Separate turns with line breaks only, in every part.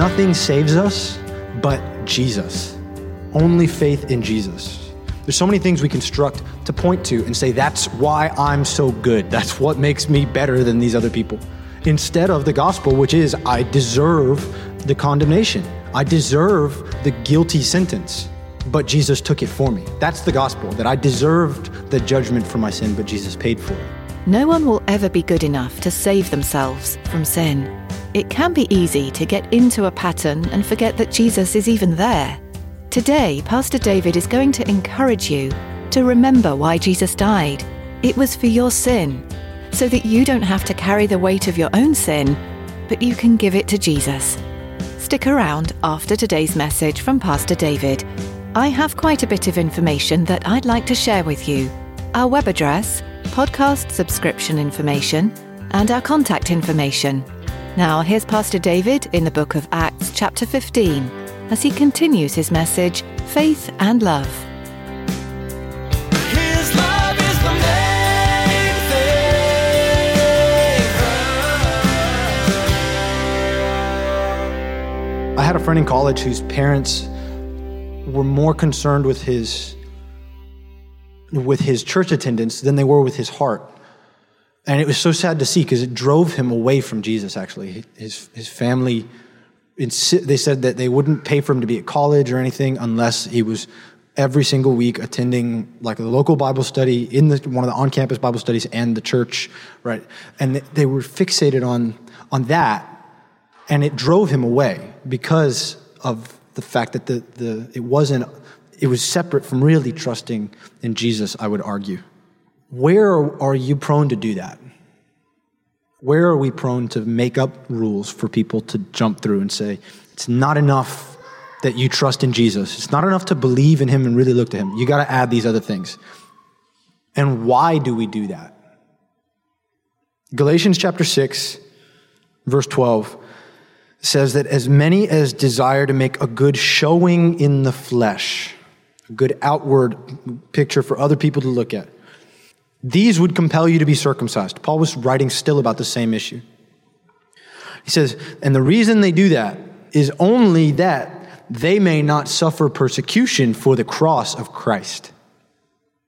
Nothing saves us but Jesus. Only faith in Jesus. There's so many things we construct to point to and say, that's why I'm so good. That's what makes me better than these other people. Instead of the gospel, which is, I deserve the condemnation, I deserve the guilty sentence, but Jesus took it for me. That's the gospel, that I deserved the judgment for my sin, but Jesus paid for it.
No one will ever be good enough to save themselves from sin. It can be easy to get into a pattern and forget that Jesus is even there. Today, Pastor David is going to encourage you to remember why Jesus died. It was for your sin, so that you don't have to carry the weight of your own sin, but you can give it to Jesus. Stick around after today's message from Pastor David. I have quite a bit of information that I'd like to share with you. Our web address, podcast subscription information, and our contact information. Now, here's Pastor David in the book of Acts, chapter 15, as he continues his message, Faith and Love.
His love is the main thing.
I had a friend in college whose parents were more concerned with his with his church attendance than they were with his heart. And it was so sad to see because it drove him away from Jesus actually. His his family they said that they wouldn't pay for him to be at college or anything unless he was every single week attending like a local Bible study in the, one of the on-campus Bible studies and the church, right? And they were fixated on on that and it drove him away because of the fact that the, the it wasn't it was separate from really trusting in jesus i would argue where are you prone to do that? Where are we prone to make up rules for people to jump through and say it's not enough that you trust in jesus. It's not enough to believe in him and really look to him. You got to add these other things. And why do we do that? Galatians chapter 6 verse 12 says that as many as desire to make a good showing in the flesh, a good outward picture for other people to look at, these would compel you to be circumcised. Paul was writing still about the same issue. He says, and the reason they do that is only that they may not suffer persecution for the cross of Christ.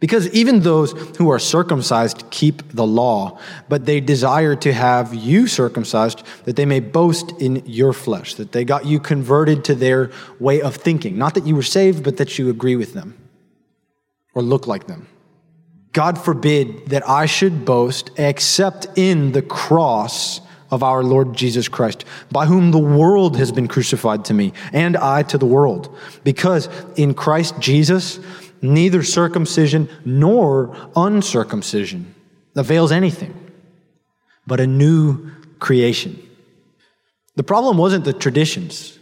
Because even those who are circumcised keep the law, but they desire to have you circumcised that they may boast in your flesh, that they got you converted to their way of thinking. Not that you were saved, but that you agree with them or look like them. God forbid that I should boast except in the cross of our Lord Jesus Christ, by whom the world has been crucified to me, and I to the world. Because in Christ Jesus, neither circumcision nor uncircumcision avails anything, but a new creation. The problem wasn't the traditions.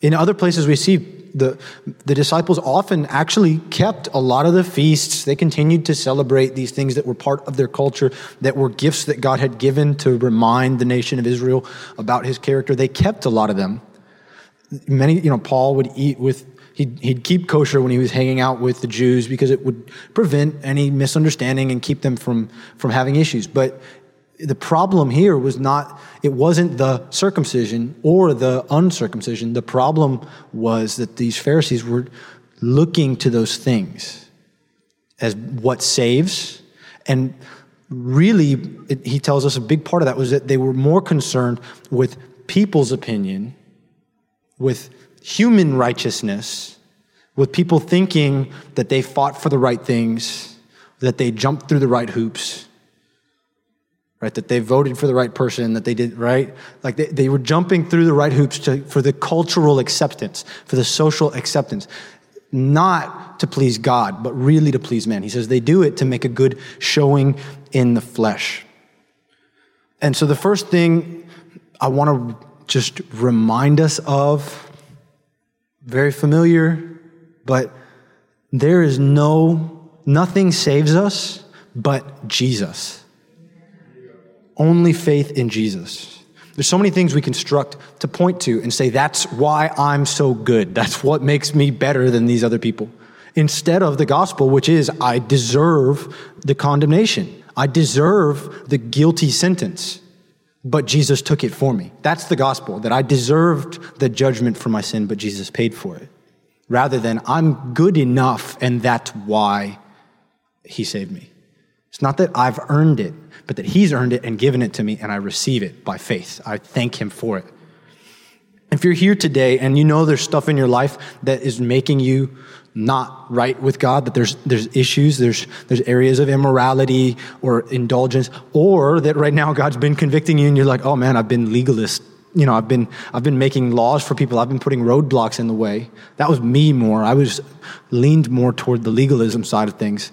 In other places, we see the, the disciples often actually kept a lot of the feasts. They continued to celebrate these things that were part of their culture, that were gifts that God had given to remind the nation of Israel about his character. They kept a lot of them. Many, you know, Paul would eat with, he'd, he'd keep kosher when he was hanging out with the Jews because it would prevent any misunderstanding and keep them from, from having issues. But the problem here was not, it wasn't the circumcision or the uncircumcision. The problem was that these Pharisees were looking to those things as what saves. And really, it, he tells us a big part of that was that they were more concerned with people's opinion, with human righteousness, with people thinking that they fought for the right things, that they jumped through the right hoops right? That they voted for the right person, that they did, right? Like they, they were jumping through the right hoops to, for the cultural acceptance, for the social acceptance, not to please God, but really to please men. He says they do it to make a good showing in the flesh. And so the first thing I want to just remind us of, very familiar, but there is no, nothing saves us but Jesus. Only faith in Jesus. There's so many things we construct to point to and say, that's why I'm so good. That's what makes me better than these other people. Instead of the gospel, which is, I deserve the condemnation. I deserve the guilty sentence. But Jesus took it for me. That's the gospel, that I deserved the judgment for my sin, but Jesus paid for it. Rather than, I'm good enough and that's why he saved me. It's not that I've earned it, but that He's earned it and given it to me, and I receive it by faith. I thank Him for it. If you're here today and you know there's stuff in your life that is making you not right with God, that there's, there's issues, there's, there's areas of immorality or indulgence, or that right now God's been convicting you and you're like, oh man, I've been legalist. You know, I've been, I've been making laws for people. I've been putting roadblocks in the way. That was me more. I was leaned more toward the legalism side of things.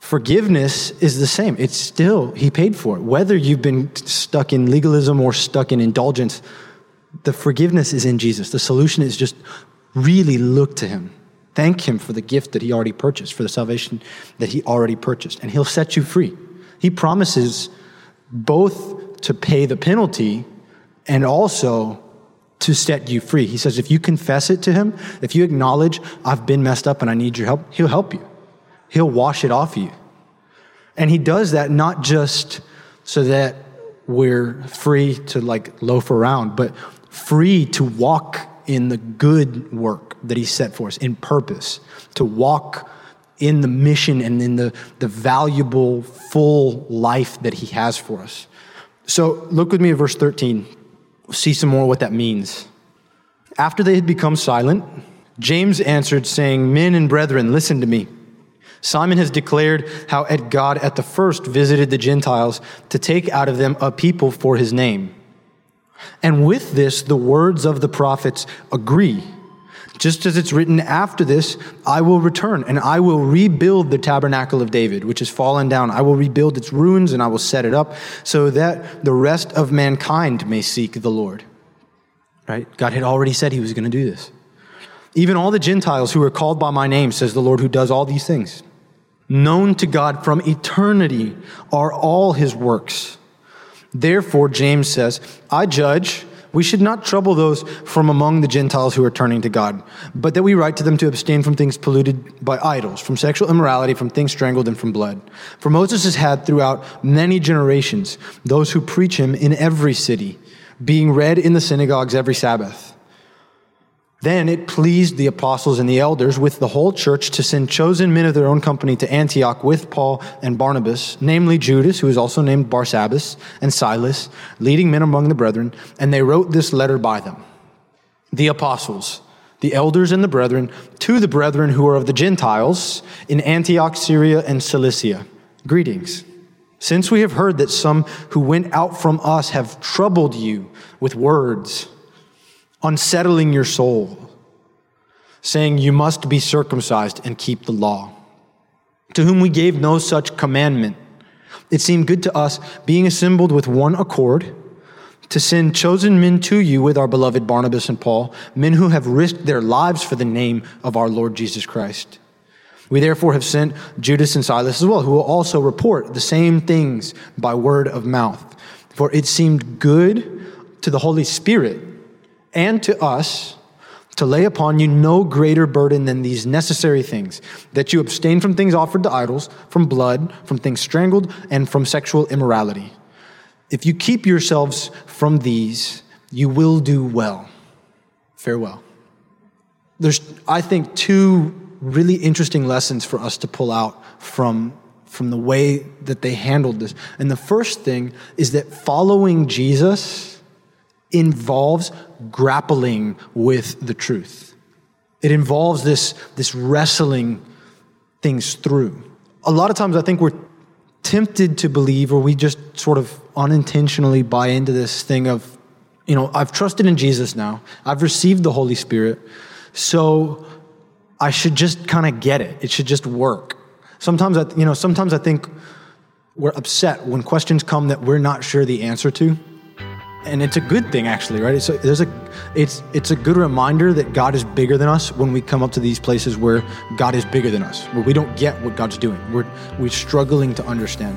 Forgiveness is the same. It's still, he paid for it. Whether you've been stuck in legalism or stuck in indulgence, the forgiveness is in Jesus. The solution is just really look to him. Thank him for the gift that he already purchased, for the salvation that he already purchased, and he'll set you free. He promises both to pay the penalty and also to set you free. He says, if you confess it to him, if you acknowledge, I've been messed up and I need your help, he'll help you. He'll wash it off you. And he does that not just so that we're free to like loaf around, but free to walk in the good work that he set for us, in purpose, to walk in the mission and in the, the valuable, full life that he has for us. So look with me at verse 13. See some more what that means. After they had become silent, James answered, saying, Men and brethren, listen to me. Simon has declared how at God at the first visited the Gentiles to take out of them a people for his name. And with this, the words of the prophets agree. Just as it's written after this, I will return and I will rebuild the tabernacle of David, which has fallen down. I will rebuild its ruins and I will set it up so that the rest of mankind may seek the Lord. Right? God had already said he was going to do this. Even all the Gentiles who are called by my name, says the Lord who does all these things known to God from eternity are all his works. Therefore, James says, I judge we should not trouble those from among the Gentiles who are turning to God, but that we write to them to abstain from things polluted by idols, from sexual immorality, from things strangled, and from blood. For Moses has had throughout many generations those who preach him in every city, being read in the synagogues every Sabbath. Then it pleased the apostles and the elders with the whole church to send chosen men of their own company to Antioch with Paul and Barnabas, namely Judas, who is also named Barsabbas, and Silas, leading men among the brethren, and they wrote this letter by them. The apostles, the elders and the brethren, to the brethren who are of the Gentiles in Antioch, Syria, and Cilicia. Greetings. Since we have heard that some who went out from us have troubled you with words, unsettling your soul, saying, You must be circumcised and keep the law. To whom we gave no such commandment, it seemed good to us, being assembled with one accord, to send chosen men to you with our beloved Barnabas and Paul, men who have risked their lives for the name of our Lord Jesus Christ. We therefore have sent Judas and Silas as well, who will also report the same things by word of mouth. For it seemed good to the Holy Spirit and to us to lay upon you no greater burden than these necessary things that you abstain from things offered to idols, from blood, from things strangled, and from sexual immorality. If you keep yourselves from these, you will do well. Farewell. There's, I think, two really interesting lessons for us to pull out from, from the way that they handled this. And the first thing is that following Jesus involves grappling with the truth. It involves this, this wrestling things through. A lot of times I think we're tempted to believe, or we just sort of unintentionally buy into this thing of, you know, I've trusted in Jesus now, I've received the Holy Spirit, so I should just kind of get it. It should just work. Sometimes, I, you know, sometimes I think we're upset when questions come that we're not sure the answer to and it's a good thing actually right? It's a, there's a it's it's a good reminder that god is bigger than us when we come up to these places where god is bigger than us where we don't get what god's doing. We're we're struggling to understand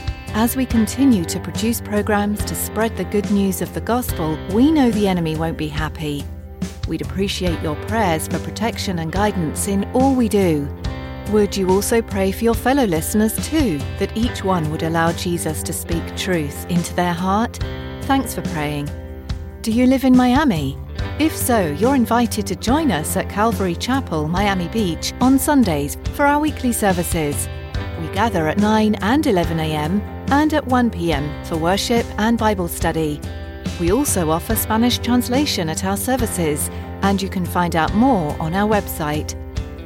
As we continue to produce programs to spread the good news of the gospel, we know the enemy won't be happy. We'd appreciate your prayers for protection and guidance in all we do. Would you also pray for your fellow listeners too, that each one would allow Jesus to speak truth into their heart? Thanks for praying. Do you live in Miami? If so, you're invited to join us at Calvary Chapel, Miami Beach on Sundays for our weekly services. We gather at 9 and 11 a.m. and at 1 p.m. for worship and Bible study. We also offer Spanish translation at our services, and you can find out more on our website.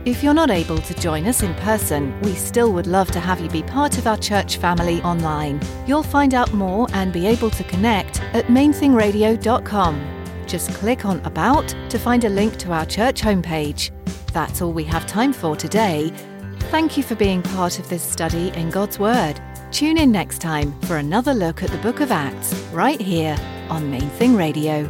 If you're not able to join us in person, we still would love to have you be part of our church family online. You'll find out more and be able to connect at mainthingradio.com. Just click on About to find a link to our church homepage. That's all we have time for today. Thank you for being part of this study in God's Word. Tune in next time for another look at the book of Acts, right here on Main Thing Radio.